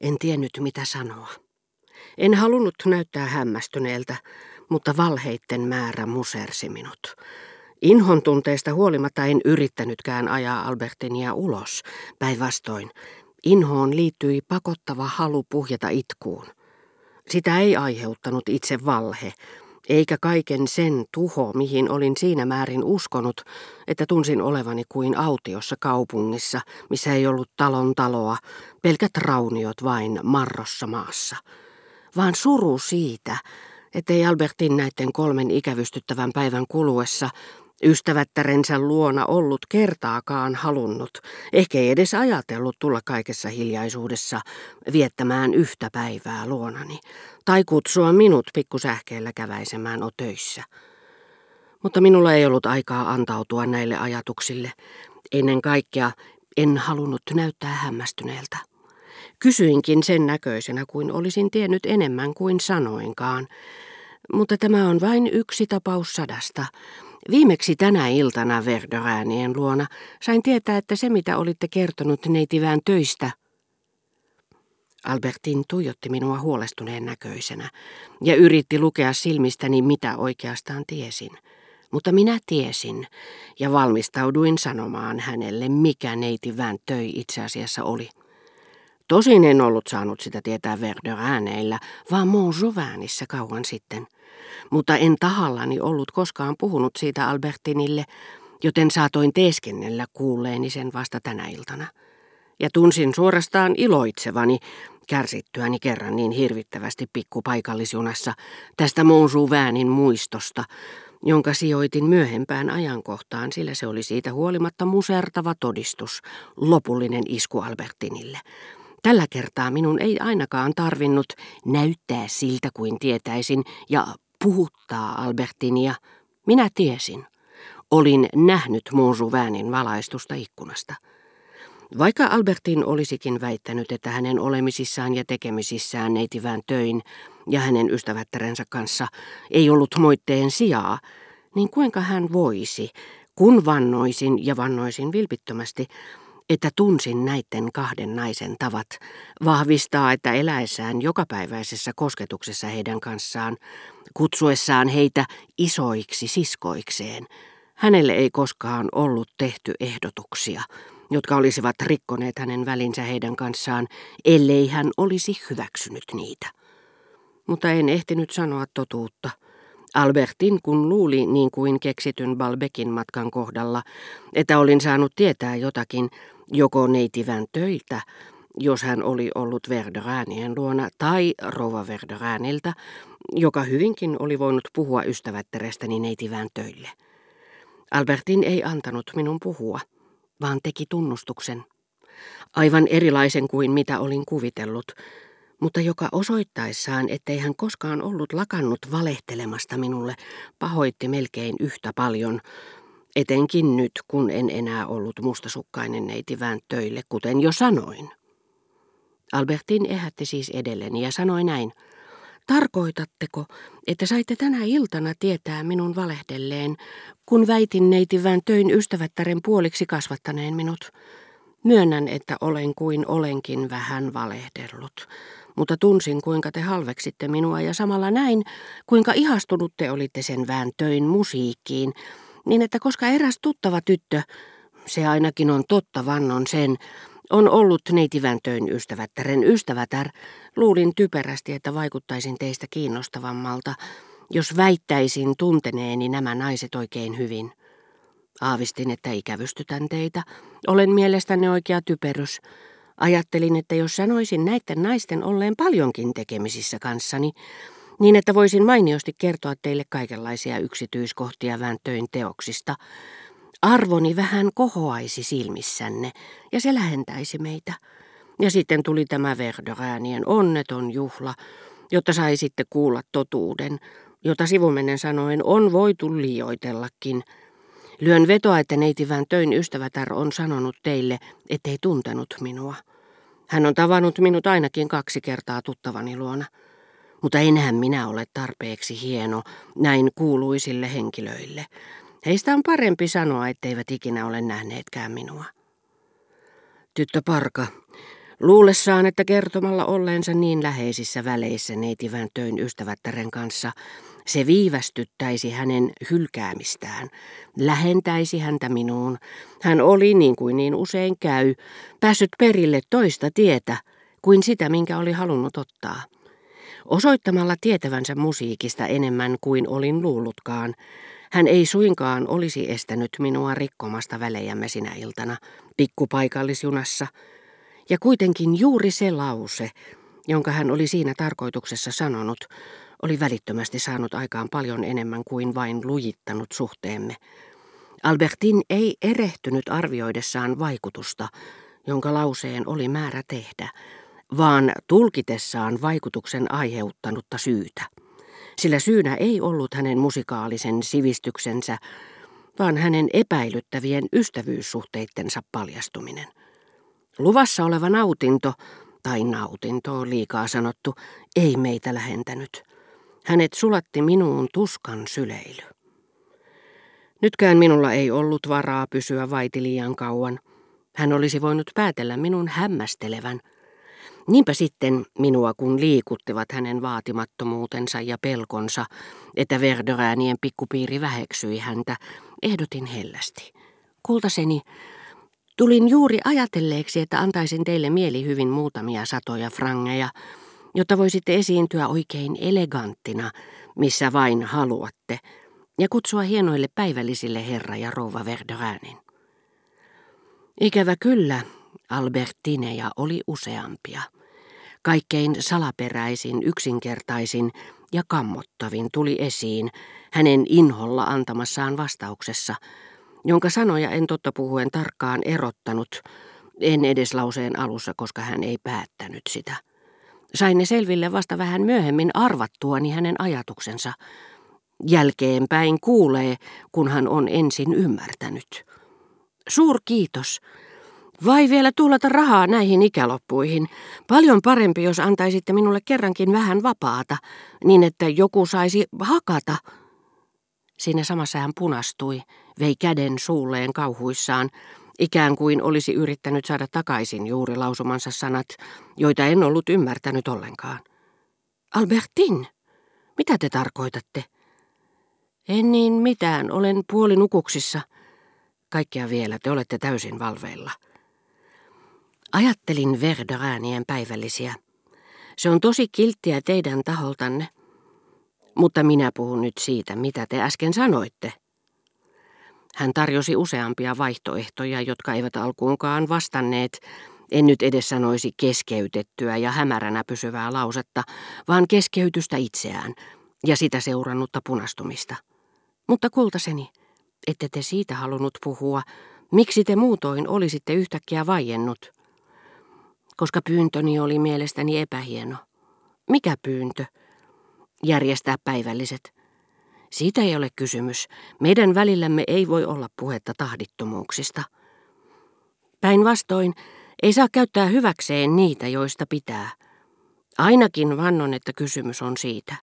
En tiennyt mitä sanoa. En halunnut näyttää hämmästyneeltä, mutta valheitten määrä musersi minut. Inhon tunteesta huolimatta en yrittänytkään ajaa Albertinia ulos, päinvastoin. Inhoon liittyi pakottava halu puhjeta itkuun. Sitä ei aiheuttanut itse valhe, eikä kaiken sen tuho, mihin olin siinä määrin uskonut, että tunsin olevani kuin autiossa kaupungissa, missä ei ollut talon taloa, pelkät rauniot vain marrossa maassa. Vaan suru siitä, ettei Albertin näiden kolmen ikävystyttävän päivän kuluessa Ystävättärensä luona ollut kertaakaan halunnut, ehkä ei edes ajatellut tulla kaikessa hiljaisuudessa viettämään yhtä päivää luonani, tai kutsua minut pikkusähkeellä käväisemään o töissä. Mutta minulla ei ollut aikaa antautua näille ajatuksille. Ennen kaikkea en halunnut näyttää hämmästyneeltä. Kysyinkin sen näköisenä kuin olisin tiennyt enemmän kuin sanoinkaan, mutta tämä on vain yksi tapaus sadasta, Viimeksi tänä iltana Verdoräänien luona sain tietää, että se mitä olitte kertonut neitivään töistä. Albertin tuijotti minua huolestuneen näköisenä ja yritti lukea silmistäni mitä oikeastaan tiesin. Mutta minä tiesin ja valmistauduin sanomaan hänelle, mikä neitivään töi itse asiassa oli. Tosin en ollut saanut sitä tietää Verdörääneillä, vaan Montjouvinissa kauan sitten – mutta en tahallani ollut koskaan puhunut siitä Albertinille, joten saatoin teeskennellä kuulleeni sen vasta tänä iltana. Ja tunsin suorastaan iloitsevani, kärsittyäni kerran niin hirvittävästi pikkupaikallisjunassa, tästä Monsuväänin muistosta, jonka sijoitin myöhempään ajankohtaan, sillä se oli siitä huolimatta musertava todistus, lopullinen isku Albertinille. Tällä kertaa minun ei ainakaan tarvinnut näyttää siltä kuin tietäisin ja puhuttaa Albertinia. Minä tiesin. Olin nähnyt Monsuväänin valaistusta ikkunasta. Vaikka Albertin olisikin väittänyt, että hänen olemisissaan ja tekemisissään neitivään töin ja hänen ystävättärensä kanssa ei ollut moitteen sijaa, niin kuinka hän voisi, kun vannoisin ja vannoisin vilpittömästi, että tunsin näiden kahden naisen tavat, vahvistaa, että eläessään jokapäiväisessä kosketuksessa heidän kanssaan, kutsuessaan heitä isoiksi siskoikseen, hänelle ei koskaan ollut tehty ehdotuksia, jotka olisivat rikkoneet hänen välinsä heidän kanssaan, ellei hän olisi hyväksynyt niitä. Mutta en ehtinyt sanoa totuutta – Albertin, kun luuli niin kuin keksityn Balbekin matkan kohdalla, että olin saanut tietää jotakin, joko neitivän töiltä, jos hän oli ollut Verderäänien luona, tai Rova Verderääniltä, joka hyvinkin oli voinut puhua ystävättärestäni neitivään töille. Albertin ei antanut minun puhua, vaan teki tunnustuksen. Aivan erilaisen kuin mitä olin kuvitellut, mutta joka osoittaessaan, ettei hän koskaan ollut lakannut valehtelemasta minulle, pahoitti melkein yhtä paljon, etenkin nyt, kun en enää ollut mustasukkainen neiti töille, kuten jo sanoin. Albertin ehätti siis edelleni ja sanoi näin. Tarkoitatteko, että saitte tänä iltana tietää minun valehdelleen, kun väitin neiti töin ystävättären puoliksi kasvattaneen minut? Myönnän, että olen kuin olenkin vähän valehdellut, mutta tunsin kuinka te halveksitte minua ja samalla näin, kuinka ihastunut te olitte sen vääntöin musiikkiin, niin että koska eräs tuttava tyttö, se ainakin on totta vannon sen, on ollut neitiväntöin ystävättären ystävätär, luulin typerästi, että vaikuttaisin teistä kiinnostavammalta, jos väittäisin tunteneeni nämä naiset oikein hyvin. Aavistin, että ikävystytän teitä. Olen mielestäni oikea typerys. Ajattelin, että jos sanoisin näiden naisten olleen paljonkin tekemisissä kanssani, niin että voisin mainiosti kertoa teille kaikenlaisia yksityiskohtia vääntöin teoksista, arvoni vähän kohoaisi silmissänne ja se lähentäisi meitä. Ja sitten tuli tämä Verdoräänien onneton juhla, jotta saisitte kuulla totuuden, jota sivumennen sanoen on voitu liioitellakin. Lyön vetoa, että neitivän töin ystävätär on sanonut teille, ettei tuntenut minua. Hän on tavannut minut ainakin kaksi kertaa tuttavani luona. Mutta enhän minä ole tarpeeksi hieno näin kuuluisille henkilöille. Heistä on parempi sanoa, etteivät ikinä ole nähneetkään minua. Tyttö Parka, Luulessaan, että kertomalla olleensa niin läheisissä väleissä neitivän töin ystävättären kanssa, se viivästyttäisi hänen hylkäämistään, lähentäisi häntä minuun. Hän oli, niin kuin niin usein käy, päässyt perille toista tietä kuin sitä, minkä oli halunnut ottaa. Osoittamalla tietävänsä musiikista enemmän kuin olin luullutkaan, hän ei suinkaan olisi estänyt minua rikkomasta välejämme sinä iltana, pikkupaikallisjunassa, ja kuitenkin juuri se lause, jonka hän oli siinä tarkoituksessa sanonut, oli välittömästi saanut aikaan paljon enemmän kuin vain lujittanut suhteemme. Albertin ei erehtynyt arvioidessaan vaikutusta, jonka lauseen oli määrä tehdä, vaan tulkitessaan vaikutuksen aiheuttanutta syytä. Sillä syynä ei ollut hänen musikaalisen sivistyksensä, vaan hänen epäilyttävien ystävyyssuhteittensa paljastuminen. Luvassa oleva nautinto, tai nautinto on liikaa sanottu, ei meitä lähentänyt. Hänet sulatti minuun tuskan syleily. Nytkään minulla ei ollut varaa pysyä vaiti liian kauan. Hän olisi voinut päätellä minun hämmästelevän. Niinpä sitten minua kun liikuttivat hänen vaatimattomuutensa ja pelkonsa, että Verderäänien pikkupiiri väheksyi häntä, ehdotin hellästi. Kultaseni, tulin juuri ajatelleeksi, että antaisin teille mielihyvin muutamia satoja frangeja, jotta voisitte esiintyä oikein eleganttina, missä vain haluatte, ja kutsua hienoille päivällisille herra ja rouva Verderäänin. Ikävä kyllä, Albertineja oli useampia. Kaikkein salaperäisin, yksinkertaisin ja kammottavin tuli esiin hänen inholla antamassaan vastauksessa, jonka sanoja en totta puhuen tarkkaan erottanut, en edes lauseen alussa, koska hän ei päättänyt sitä. Sain ne selville vasta vähän myöhemmin arvattuani hänen ajatuksensa. Jälkeenpäin kuulee, kun hän on ensin ymmärtänyt. Suur kiitos. Vai vielä tuulata rahaa näihin ikäloppuihin. Paljon parempi, jos antaisitte minulle kerrankin vähän vapaata, niin että joku saisi hakata. Siinä samassa hän punastui, vei käden suulleen kauhuissaan, ikään kuin olisi yrittänyt saada takaisin juuri lausumansa sanat, joita en ollut ymmärtänyt ollenkaan. Albertin, mitä te tarkoitatte? En niin mitään, olen puolinukuksissa. Kaikkea vielä, te olette täysin valveilla. Ajattelin Verderäänien päivällisiä. Se on tosi kilttiä teidän taholtanne. Mutta minä puhun nyt siitä, mitä te äsken sanoitte. Hän tarjosi useampia vaihtoehtoja, jotka eivät alkuunkaan vastanneet, en nyt edes sanoisi keskeytettyä ja hämäränä pysyvää lausetta, vaan keskeytystä itseään ja sitä seurannutta punastumista. Mutta kultaseni, ette te siitä halunnut puhua, miksi te muutoin olisitte yhtäkkiä vaiennut? Koska pyyntöni oli mielestäni epähieno. Mikä pyyntö? Järjestää päivälliset. Siitä ei ole kysymys. Meidän välillämme ei voi olla puhetta tahdittomuuksista. Päinvastoin ei saa käyttää hyväkseen niitä, joista pitää. Ainakin vannon, että kysymys on siitä.